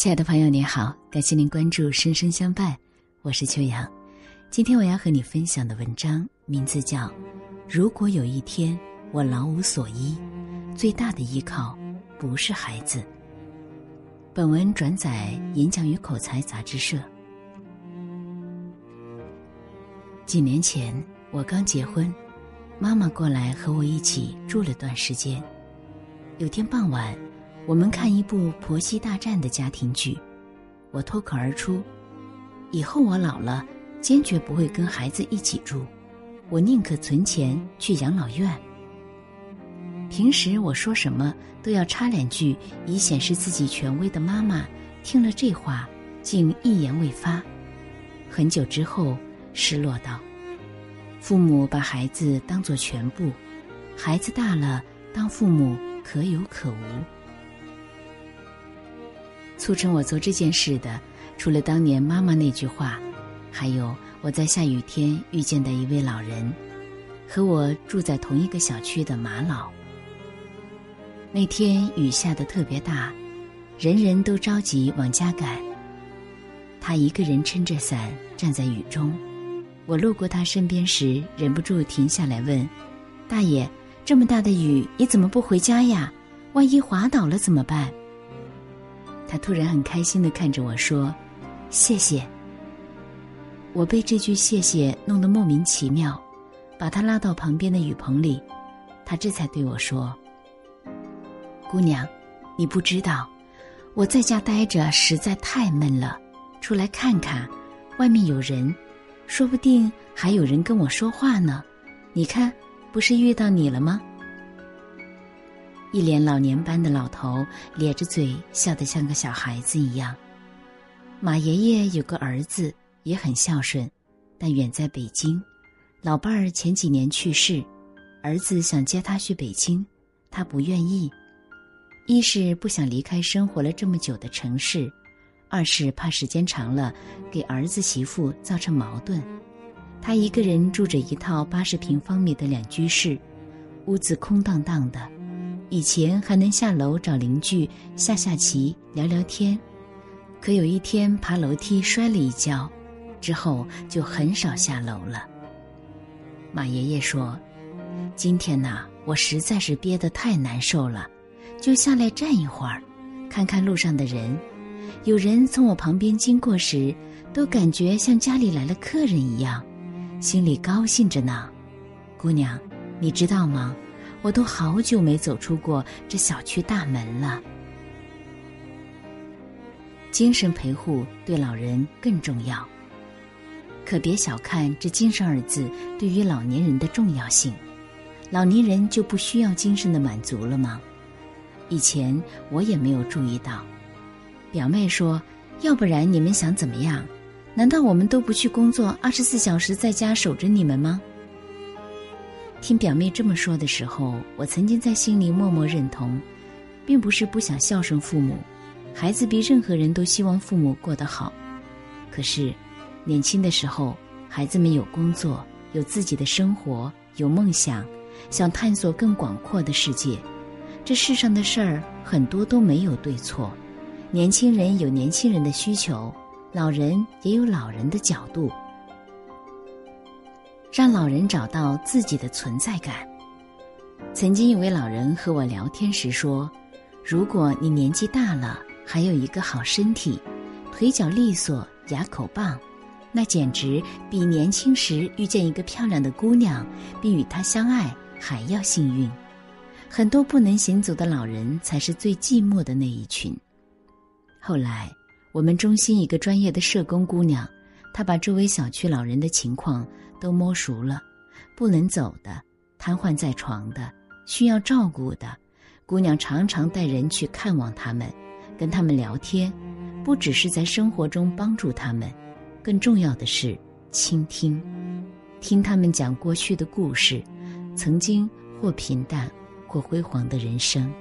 亲爱的朋友，你好，感谢您关注《生生相伴》，我是秋阳。今天我要和你分享的文章名字叫《如果有一天我老无所依，最大的依靠不是孩子》。本文转载《演讲与口才》杂志社。几年前我刚结婚，妈妈过来和我一起住了段时间。有天傍晚。我们看一部《婆媳大战》的家庭剧，我脱口而出：“以后我老了，坚决不会跟孩子一起住，我宁可存钱去养老院。”平时我说什么都要插两句，以显示自己权威的妈妈，听了这话，竟一言未发。很久之后，失落道：“父母把孩子当作全部，孩子大了，当父母可有可无。”促成我做这件事的，除了当年妈妈那句话，还有我在下雨天遇见的一位老人，和我住在同一个小区的马老。那天雨下的特别大，人人都着急往家赶。他一个人撑着伞站在雨中，我路过他身边时，忍不住停下来问：“大爷，这么大的雨，你怎么不回家呀？万一滑倒了怎么办？”他突然很开心的看着我说：“谢谢。”我被这句谢谢弄得莫名其妙，把他拉到旁边的雨棚里，他这才对我说：“姑娘，你不知道，我在家待着实在太闷了，出来看看，外面有人，说不定还有人跟我说话呢。你看，不是遇到你了吗？”一脸老年斑的老头咧着嘴笑得像个小孩子一样。马爷爷有个儿子也很孝顺，但远在北京，老伴儿前几年去世，儿子想接他去北京，他不愿意，一是不想离开生活了这么久的城市，二是怕时间长了给儿子媳妇造成矛盾。他一个人住着一套八十平方米的两居室，屋子空荡荡的。以前还能下楼找邻居下下棋聊聊天，可有一天爬楼梯摔了一跤，之后就很少下楼了。马爷爷说：“今天呐，我实在是憋得太难受了，就下来站一会儿，看看路上的人。有人从我旁边经过时，都感觉像家里来了客人一样，心里高兴着呢。姑娘，你知道吗？”我都好久没走出过这小区大门了。精神陪护对老人更重要，可别小看这“精神”二字对于老年人的重要性。老年人就不需要精神的满足了吗？以前我也没有注意到。表妹说：“要不然你们想怎么样？难道我们都不去工作，二十四小时在家守着你们吗？”听表妹这么说的时候，我曾经在心里默默认同，并不是不想孝顺父母，孩子比任何人都希望父母过得好。可是，年轻的时候，孩子们有工作，有自己的生活，有梦想，想探索更广阔的世界。这世上的事儿很多都没有对错，年轻人有年轻人的需求，老人也有老人的角度。让老人找到自己的存在感。曾经有位老人和我聊天时说：“如果你年纪大了还有一个好身体，腿脚利索，牙口棒，那简直比年轻时遇见一个漂亮的姑娘并与她相爱还要幸运。很多不能行走的老人才是最寂寞的那一群。”后来，我们中心一个专业的社工姑娘，她把周围小区老人的情况。都摸熟了，不能走的，瘫痪在床的，需要照顾的，姑娘常常带人去看望他们，跟他们聊天，不只是在生活中帮助他们，更重要的是倾听，听他们讲过去的故事，曾经或平淡或辉煌的人生。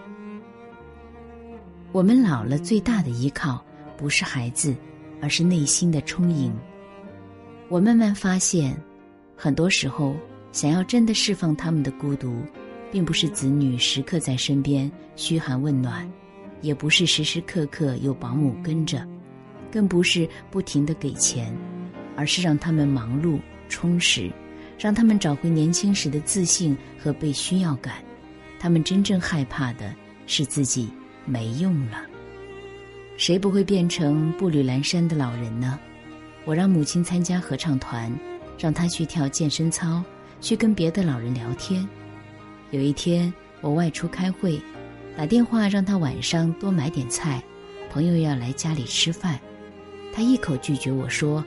我们老了最大的依靠不是孩子，而是内心的充盈。我慢慢发现。很多时候，想要真的释放他们的孤独，并不是子女时刻在身边嘘寒问暖，也不是时时刻刻有保姆跟着，更不是不停的给钱，而是让他们忙碌充实，让他们找回年轻时的自信和被需要感。他们真正害怕的是自己没用了。谁不会变成步履蹒跚的老人呢？我让母亲参加合唱团，让他去跳健身操，去跟别的老人聊天。有一天我外出开会。打电话让他晚上多买点菜，朋友要来家里吃饭，他一口拒绝我说：“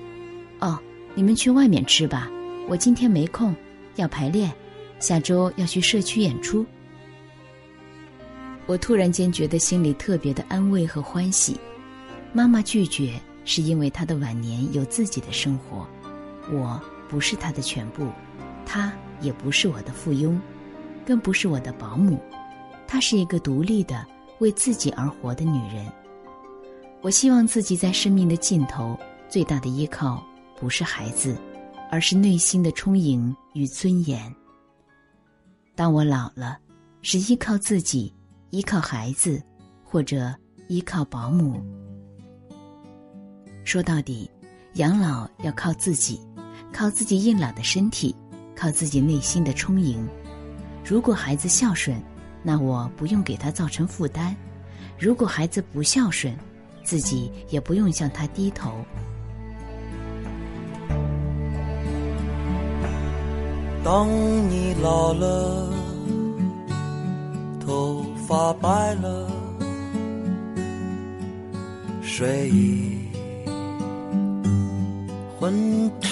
哦，你们去外面吃吧，我今天没空，要排练，下周要去社区演出。”我突然间觉得心里特别的安慰和欢喜。妈妈拒绝是因为她的晚年有自己的生活，我不是她的全部，她也不是我的附庸，更不是我的保姆。她是一个独立的、为自己而活的女人。我希望自己在生命的尽头，最大的依靠不是孩子，而是内心的充盈与尊严。当我老了，是依靠自己，依靠孩子，或者依靠保姆。说到底，养老要靠自己，靠自己硬朗的身体，靠自己内心的充盈。如果孩子孝顺。那我不用给他造成负担，如果孩子不孝顺，自己也不用向他低头。当你老了，头发白了，睡意昏沉；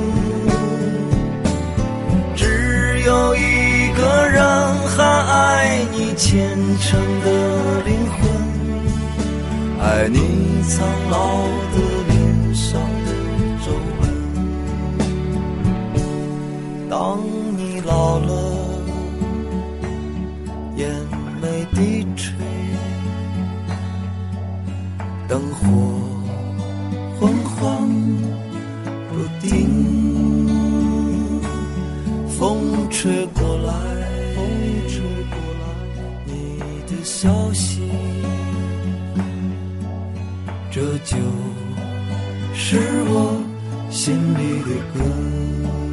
有一。个人还爱你虔诚的灵魂，爱你苍老的脸上的皱纹。当你老了，眼这就是我心里的歌。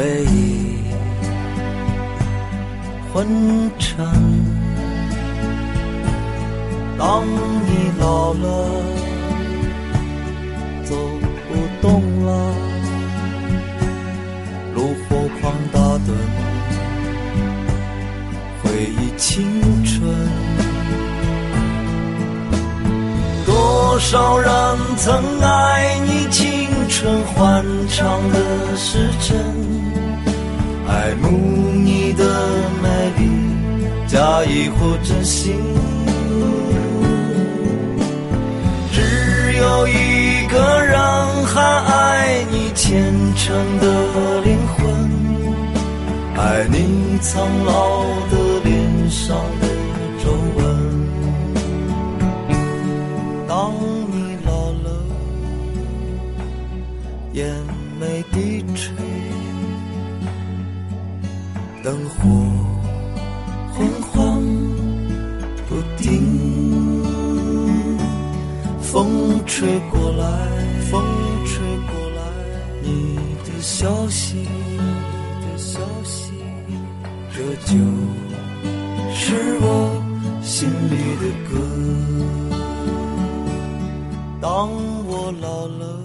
回忆昏沉。当你老了，走不动了，炉火旁打盹，回忆青春。多少人曾爱你青春欢畅的时辰，爱慕你的美丽，假意或真心。只有一个人还爱你虔诚的灵魂，爱你苍老的脸上的皱纹。当你老了眼眉低垂，灯火昏黄不定，风吹过来，风吹过来，你的消息，你的消息，这就是我心里的歌。当我老了，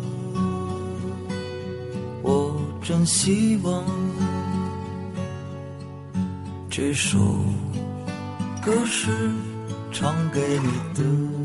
我真希望这首歌是唱给你的。